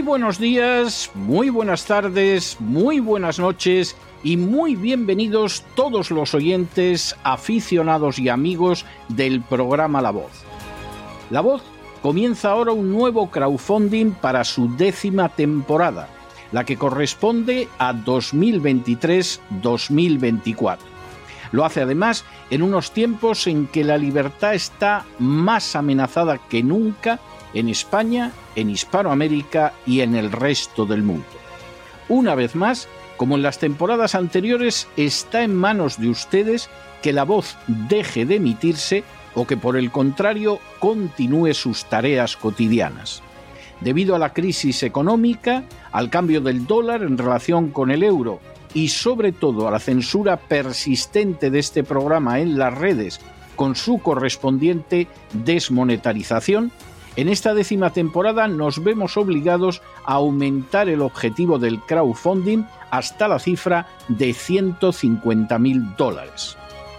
Muy buenos días, muy buenas tardes, muy buenas noches y muy bienvenidos todos los oyentes, aficionados y amigos del programa La Voz. La Voz comienza ahora un nuevo crowdfunding para su décima temporada, la que corresponde a 2023-2024. Lo hace además en unos tiempos en que la libertad está más amenazada que nunca en España, en Hispanoamérica y en el resto del mundo. Una vez más, como en las temporadas anteriores, está en manos de ustedes que la voz deje de emitirse o que por el contrario continúe sus tareas cotidianas. Debido a la crisis económica, al cambio del dólar en relación con el euro y sobre todo a la censura persistente de este programa en las redes con su correspondiente desmonetarización, en esta décima temporada nos vemos obligados a aumentar el objetivo del crowdfunding hasta la cifra de 150 mil dólares.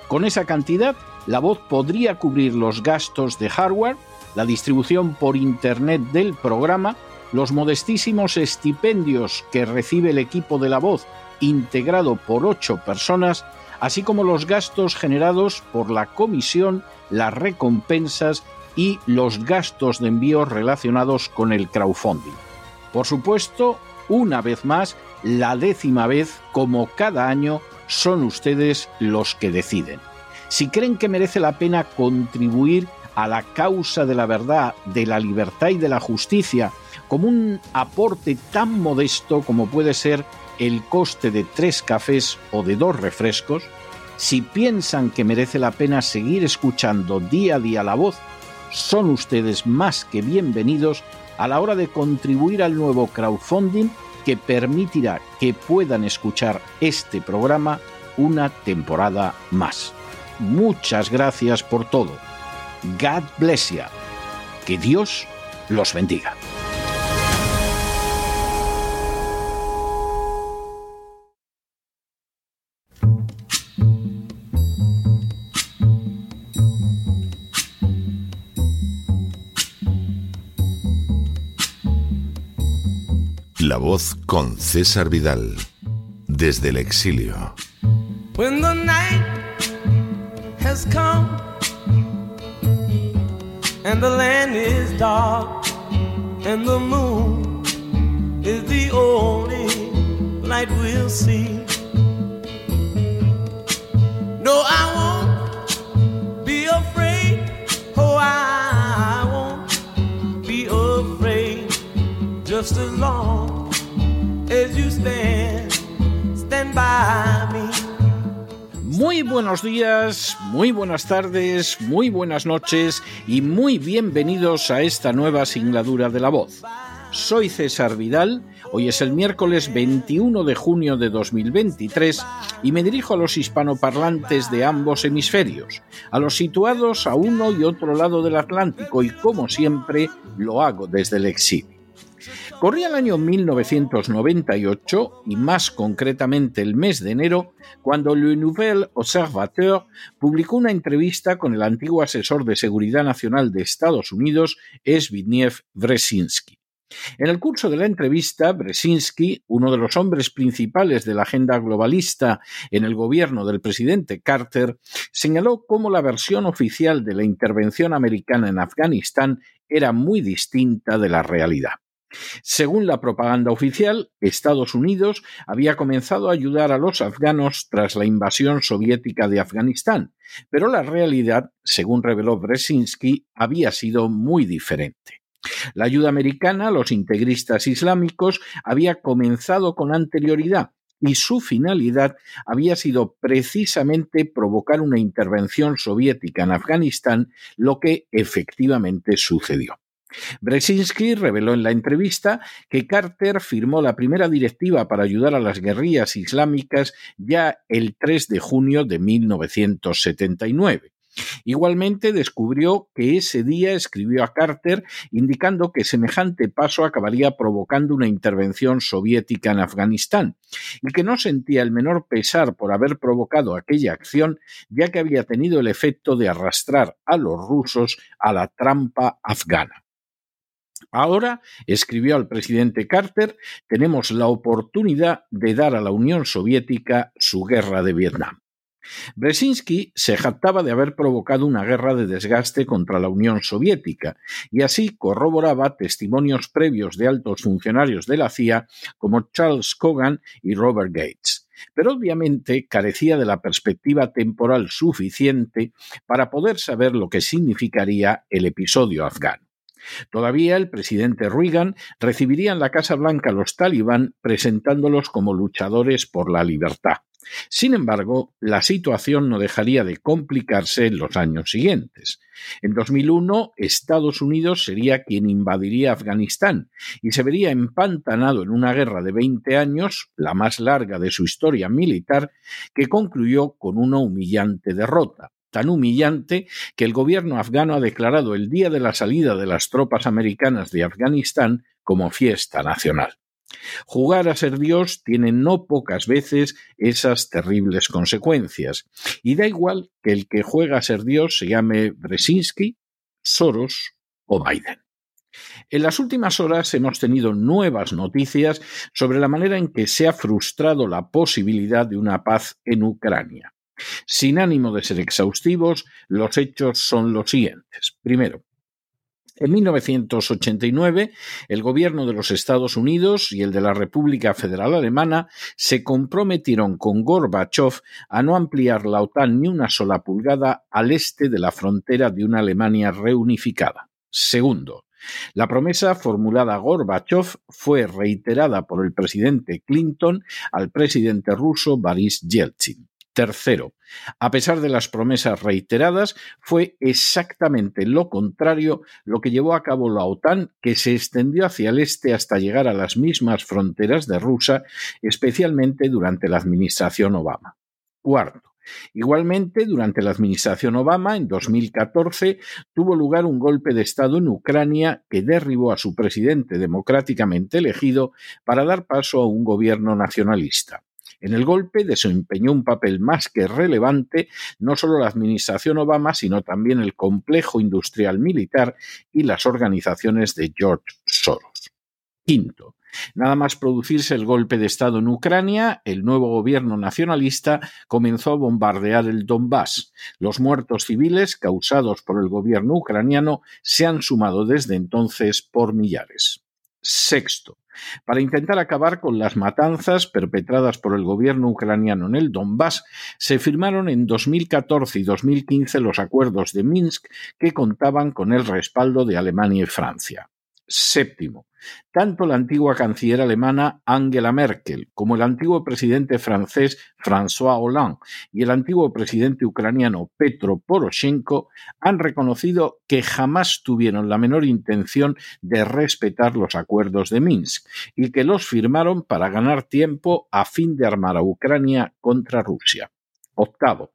Con esa cantidad, la voz podría cubrir los gastos de hardware, la distribución por Internet del programa, los modestísimos estipendios que recibe el equipo de la voz integrado por ocho personas, así como los gastos generados por la comisión, las recompensas y los gastos de envío relacionados con el crowdfunding. Por supuesto, una vez más, la décima vez, como cada año, son ustedes los que deciden. Si creen que merece la pena contribuir a la causa de la verdad, de la libertad y de la justicia, como un aporte tan modesto como puede ser el coste de tres cafés o de dos refrescos, si piensan que merece la pena seguir escuchando día a día la voz son ustedes más que bienvenidos a la hora de contribuir al nuevo crowdfunding que permitirá que puedan escuchar este programa una temporada más. Muchas gracias por todo. God bless you. Que Dios los bendiga. Voz con César Vidal, desde el exilio. When the night has come and the land is dark and the moon is the only light we'll see. No, I won't be afraid. Oh, I won't be afraid just as long muy buenos días, muy buenas tardes, muy buenas noches y muy bienvenidos a esta nueva singladura de la voz. Soy César Vidal, hoy es el miércoles 21 de junio de 2023 y me dirijo a los hispanoparlantes de ambos hemisferios, a los situados a uno y otro lado del Atlántico y como siempre lo hago desde el exilio. Corría el año 1998 y más concretamente el mes de enero, cuando Le Nouvel Observateur publicó una entrevista con el antiguo asesor de Seguridad Nacional de Estados Unidos, Zbigniew Brzezinski. En el curso de la entrevista, Brzezinski, uno de los hombres principales de la agenda globalista en el gobierno del presidente Carter, señaló cómo la versión oficial de la intervención americana en Afganistán era muy distinta de la realidad. Según la propaganda oficial, Estados Unidos había comenzado a ayudar a los afganos tras la invasión soviética de Afganistán, pero la realidad, según reveló Brzezinski, había sido muy diferente. La ayuda americana a los integristas islámicos había comenzado con anterioridad y su finalidad había sido precisamente provocar una intervención soviética en Afganistán, lo que efectivamente sucedió. Brzezinski reveló en la entrevista que Carter firmó la primera directiva para ayudar a las guerrillas islámicas ya el 3 de junio de 1979. Igualmente descubrió que ese día escribió a Carter indicando que semejante paso acabaría provocando una intervención soviética en Afganistán y que no sentía el menor pesar por haber provocado aquella acción ya que había tenido el efecto de arrastrar a los rusos a la trampa afgana. Ahora, escribió al presidente Carter, tenemos la oportunidad de dar a la Unión Soviética su guerra de Vietnam. Brzezinski se jactaba de haber provocado una guerra de desgaste contra la Unión Soviética y así corroboraba testimonios previos de altos funcionarios de la CIA como Charles Cogan y Robert Gates. Pero obviamente carecía de la perspectiva temporal suficiente para poder saber lo que significaría el episodio afgano. Todavía el presidente Reagan recibiría en la Casa Blanca a los talibán presentándolos como luchadores por la libertad. Sin embargo, la situación no dejaría de complicarse en los años siguientes. En 2001, Estados Unidos sería quien invadiría Afganistán y se vería empantanado en una guerra de 20 años, la más larga de su historia militar, que concluyó con una humillante derrota tan humillante que el gobierno afgano ha declarado el día de la salida de las tropas americanas de Afganistán como fiesta nacional. Jugar a ser Dios tiene no pocas veces esas terribles consecuencias, y da igual que el que juega a ser Dios se llame Brzezinski, Soros o Biden. En las últimas horas hemos tenido nuevas noticias sobre la manera en que se ha frustrado la posibilidad de una paz en Ucrania. Sin ánimo de ser exhaustivos, los hechos son los siguientes. Primero, en 1989, el gobierno de los Estados Unidos y el de la República Federal Alemana se comprometieron con Gorbachev a no ampliar la OTAN ni una sola pulgada al este de la frontera de una Alemania reunificada. Segundo, la promesa formulada a Gorbachev fue reiterada por el presidente Clinton al presidente ruso Boris Yeltsin. Tercero, a pesar de las promesas reiteradas, fue exactamente lo contrario lo que llevó a cabo la OTAN, que se extendió hacia el este hasta llegar a las mismas fronteras de Rusia, especialmente durante la administración Obama. Cuarto, Igualmente, durante la administración Obama, en 2014, tuvo lugar un golpe de Estado en Ucrania que derribó a su presidente democráticamente elegido para dar paso a un gobierno nacionalista. En el golpe desempeñó un papel más que relevante no solo la administración Obama, sino también el complejo industrial militar y las organizaciones de George Soros. Quinto, Nada más producirse el golpe de Estado en Ucrania, el nuevo gobierno nacionalista comenzó a bombardear el Donbass. Los muertos civiles causados por el gobierno ucraniano se han sumado desde entonces por millares. Sexto, para intentar acabar con las matanzas perpetradas por el gobierno ucraniano en el Donbass, se firmaron en 2014 y 2015 los acuerdos de Minsk que contaban con el respaldo de Alemania y Francia. Séptimo, tanto la antigua canciller alemana Angela Merkel como el antiguo presidente francés François Hollande y el antiguo presidente ucraniano Petro Poroshenko han reconocido que jamás tuvieron la menor intención de respetar los acuerdos de Minsk y que los firmaron para ganar tiempo a fin de armar a Ucrania contra Rusia. Octavo,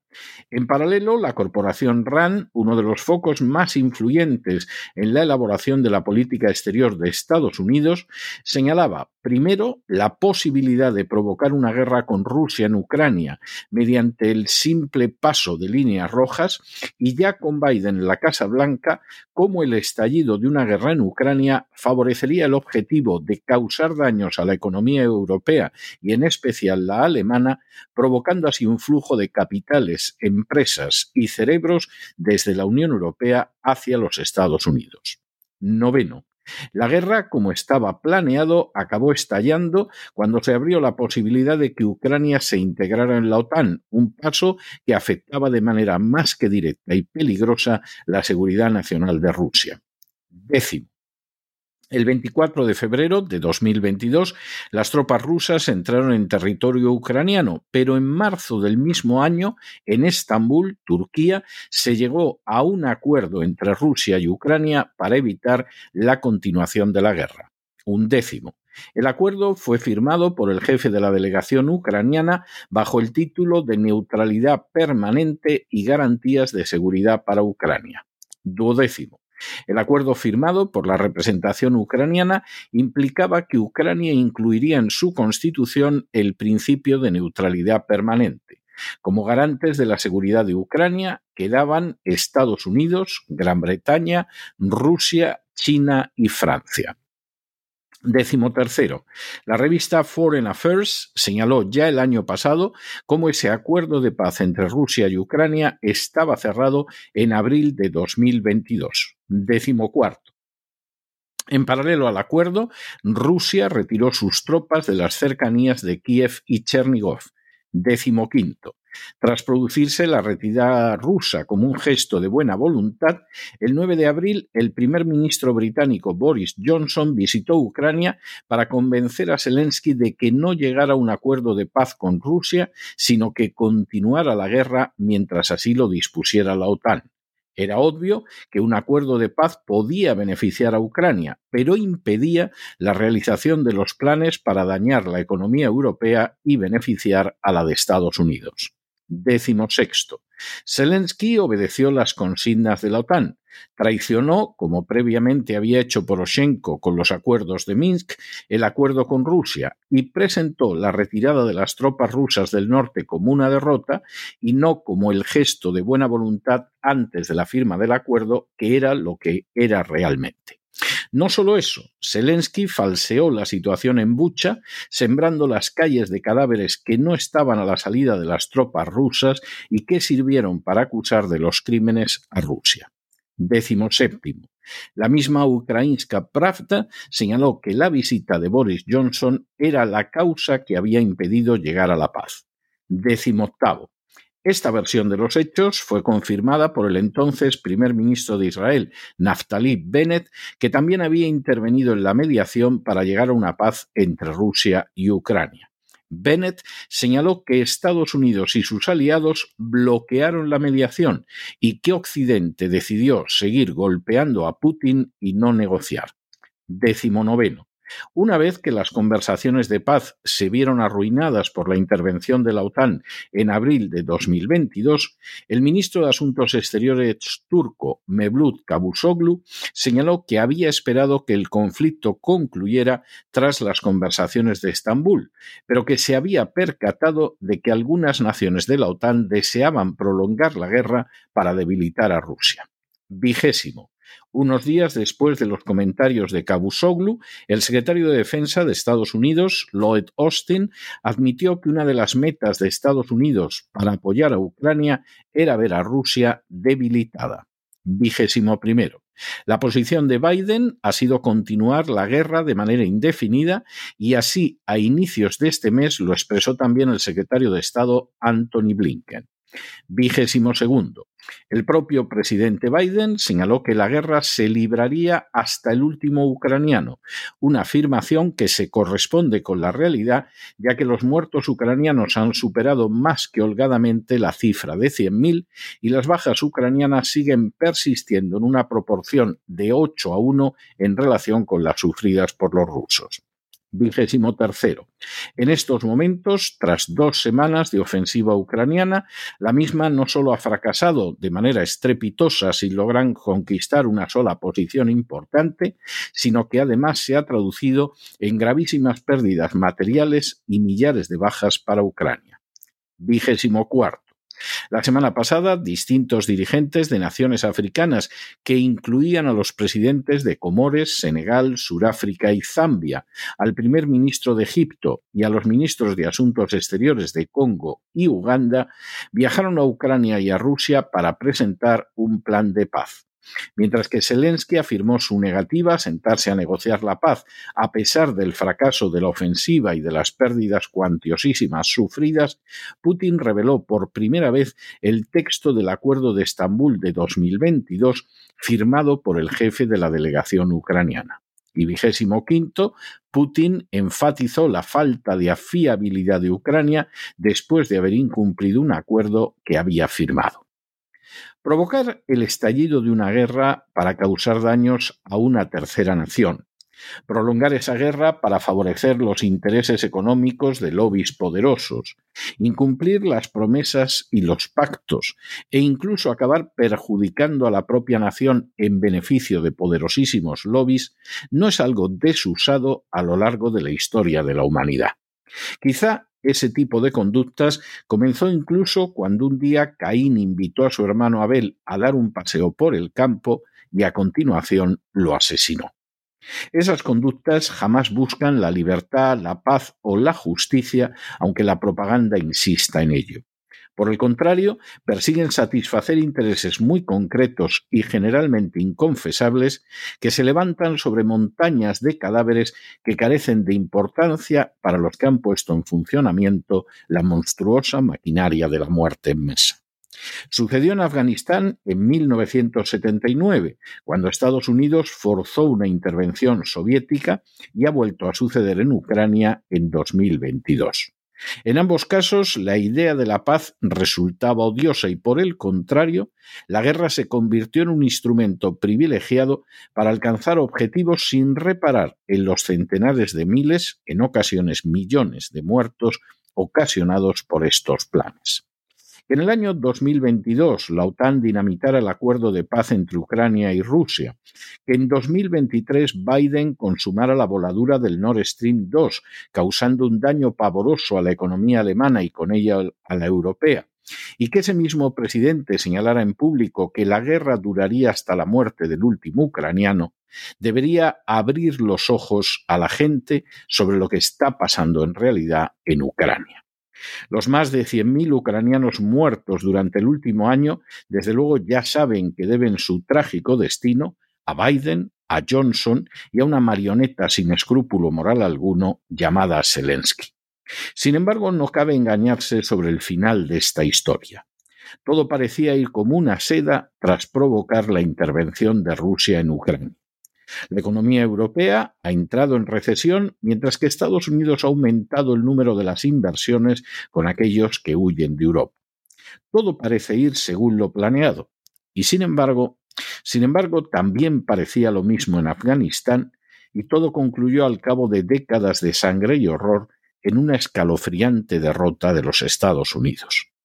en paralelo, la corporación RAND, uno de los focos más influyentes en la elaboración de la política exterior de Estados Unidos, señalaba primero la posibilidad de provocar una guerra con Rusia en Ucrania mediante el simple paso de líneas rojas y ya con Biden en la Casa Blanca como el estallido de una guerra en Ucrania favorecería el objetivo de causar daños a la economía europea y en especial la alemana, provocando así un flujo de capitales empresas y cerebros desde la Unión Europea hacia los Estados Unidos. Noveno. La guerra, como estaba planeado, acabó estallando cuando se abrió la posibilidad de que Ucrania se integrara en la OTAN, un paso que afectaba de manera más que directa y peligrosa la seguridad nacional de Rusia. Décimo. El 24 de febrero de 2022, las tropas rusas entraron en territorio ucraniano, pero en marzo del mismo año, en Estambul, Turquía, se llegó a un acuerdo entre Rusia y Ucrania para evitar la continuación de la guerra. Un décimo. El acuerdo fue firmado por el jefe de la delegación ucraniana bajo el título de Neutralidad permanente y garantías de seguridad para Ucrania. Duodécimo. El acuerdo firmado por la representación ucraniana implicaba que Ucrania incluiría en su constitución el principio de neutralidad permanente. Como garantes de la seguridad de Ucrania quedaban Estados Unidos, Gran Bretaña, Rusia, China y Francia. Décimo tercero, la revista Foreign Affairs señaló ya el año pasado cómo ese acuerdo de paz entre Rusia y Ucrania estaba cerrado en abril de 2022. Décimo cuarto. En paralelo al acuerdo, Rusia retiró sus tropas de las cercanías de Kiev y Chernigov. Décimo quinto. Tras producirse la retirada rusa como un gesto de buena voluntad, el 9 de abril el primer ministro británico Boris Johnson visitó Ucrania para convencer a Zelensky de que no llegara a un acuerdo de paz con Rusia, sino que continuara la guerra mientras así lo dispusiera la OTAN. Era obvio que un acuerdo de paz podía beneficiar a Ucrania, pero impedía la realización de los planes para dañar la economía europea y beneficiar a la de Estados Unidos. Décimo sexto. Zelensky obedeció las consignas de la OTAN, traicionó, como previamente había hecho Poroshenko con los acuerdos de Minsk, el acuerdo con Rusia y presentó la retirada de las tropas rusas del norte como una derrota y no como el gesto de buena voluntad antes de la firma del acuerdo, que era lo que era realmente. No solo eso, Zelensky falseó la situación en Bucha, sembrando las calles de cadáveres que no estaban a la salida de las tropas rusas y que sirvieron para acusar de los crímenes a Rusia. Décimo séptimo. La misma Ukrainska Pravda señaló que la visita de Boris Johnson era la causa que había impedido llegar a la paz. Décimo octavo. Esta versión de los hechos fue confirmada por el entonces primer ministro de Israel, Naftali Bennett, que también había intervenido en la mediación para llegar a una paz entre Rusia y Ucrania. Bennett señaló que Estados Unidos y sus aliados bloquearon la mediación y que Occidente decidió seguir golpeando a Putin y no negociar. Décimo noveno. Una vez que las conversaciones de paz se vieron arruinadas por la intervención de la OTAN en abril de 2022, el ministro de Asuntos Exteriores turco Mevlut Cavusoglu señaló que había esperado que el conflicto concluyera tras las conversaciones de Estambul, pero que se había percatado de que algunas naciones de la OTAN deseaban prolongar la guerra para debilitar a Rusia. Vigésimo. Unos días después de los comentarios de Cavusoglu, el secretario de Defensa de Estados Unidos, Lloyd Austin, admitió que una de las metas de Estados Unidos para apoyar a Ucrania era ver a Rusia debilitada. Vigésimo primero. La posición de Biden ha sido continuar la guerra de manera indefinida y así a inicios de este mes lo expresó también el secretario de Estado Anthony Blinken. Vigésimo segundo. El propio presidente Biden señaló que la guerra se libraría hasta el último ucraniano, una afirmación que se corresponde con la realidad, ya que los muertos ucranianos han superado más que holgadamente la cifra de 100.000 y las bajas ucranianas siguen persistiendo en una proporción de 8 a 1 en relación con las sufridas por los rusos vigésimo tercero. En estos momentos, tras dos semanas de ofensiva ucraniana, la misma no solo ha fracasado de manera estrepitosa sin lograr conquistar una sola posición importante, sino que además se ha traducido en gravísimas pérdidas materiales y millares de bajas para Ucrania. Vigésimo cuarto. La semana pasada, distintos dirigentes de naciones africanas, que incluían a los presidentes de Comores, Senegal, Suráfrica y Zambia, al primer ministro de Egipto y a los ministros de Asuntos Exteriores de Congo y Uganda, viajaron a Ucrania y a Rusia para presentar un plan de paz. Mientras que Zelensky afirmó su negativa a sentarse a negociar la paz, a pesar del fracaso de la ofensiva y de las pérdidas cuantiosísimas sufridas, Putin reveló por primera vez el texto del Acuerdo de Estambul de 2022 firmado por el jefe de la delegación ucraniana. Y vigésimo quinto, Putin enfatizó la falta de afiabilidad de Ucrania después de haber incumplido un acuerdo que había firmado. Provocar el estallido de una guerra para causar daños a una tercera nación. Prolongar esa guerra para favorecer los intereses económicos de lobbies poderosos, incumplir las promesas y los pactos, e incluso acabar perjudicando a la propia nación en beneficio de poderosísimos lobbies, no es algo desusado a lo largo de la historia de la humanidad. Quizá ese tipo de conductas comenzó incluso cuando un día Caín invitó a su hermano Abel a dar un paseo por el campo y a continuación lo asesinó. Esas conductas jamás buscan la libertad, la paz o la justicia, aunque la propaganda insista en ello. Por el contrario, persiguen satisfacer intereses muy concretos y generalmente inconfesables que se levantan sobre montañas de cadáveres que carecen de importancia para los que han puesto en funcionamiento la monstruosa maquinaria de la muerte en mesa. Sucedió en Afganistán en 1979, cuando Estados Unidos forzó una intervención soviética y ha vuelto a suceder en Ucrania en 2022. En ambos casos, la idea de la paz resultaba odiosa y, por el contrario, la guerra se convirtió en un instrumento privilegiado para alcanzar objetivos sin reparar en los centenares de miles, en ocasiones millones de muertos ocasionados por estos planes en el año 2022 la OTAN dinamitara el acuerdo de paz entre Ucrania y Rusia, que en 2023 Biden consumara la voladura del Nord Stream 2, causando un daño pavoroso a la economía alemana y con ella a la europea, y que ese mismo presidente señalara en público que la guerra duraría hasta la muerte del último ucraniano, debería abrir los ojos a la gente sobre lo que está pasando en realidad en Ucrania. Los más de 100.000 ucranianos muertos durante el último año, desde luego ya saben que deben su trágico destino a Biden, a Johnson y a una marioneta sin escrúpulo moral alguno llamada Zelensky. Sin embargo, no cabe engañarse sobre el final de esta historia. Todo parecía ir como una seda tras provocar la intervención de Rusia en Ucrania. La economía europea ha entrado en recesión, mientras que Estados Unidos ha aumentado el número de las inversiones con aquellos que huyen de Europa. Todo parece ir según lo planeado. Y sin embargo, sin embargo, también parecía lo mismo en Afganistán, y todo concluyó al cabo de décadas de sangre y horror en una escalofriante derrota de los Estados Unidos.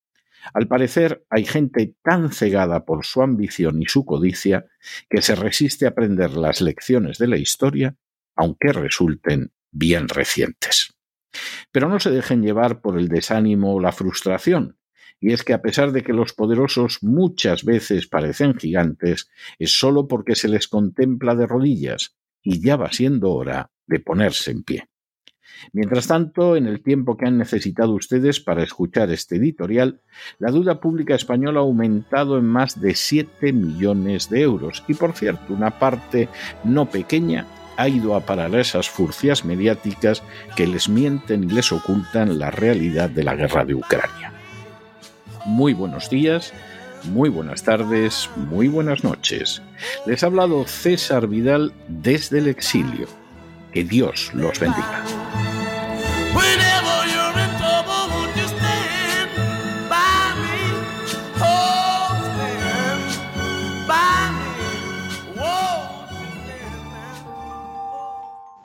Al parecer, hay gente tan cegada por su ambición y su codicia que se resiste a aprender las lecciones de la historia, aunque resulten bien recientes. Pero no se dejen llevar por el desánimo o la frustración, y es que a pesar de que los poderosos muchas veces parecen gigantes, es sólo porque se les contempla de rodillas, y ya va siendo hora de ponerse en pie. Mientras tanto, en el tiempo que han necesitado ustedes para escuchar este editorial, la deuda pública española ha aumentado en más de 7 millones de euros y, por cierto, una parte no pequeña ha ido a parar a esas furcias mediáticas que les mienten y les ocultan la realidad de la guerra de Ucrania. Muy buenos días, muy buenas tardes, muy buenas noches. Les ha hablado César Vidal desde el exilio. Que Dios los bendiga.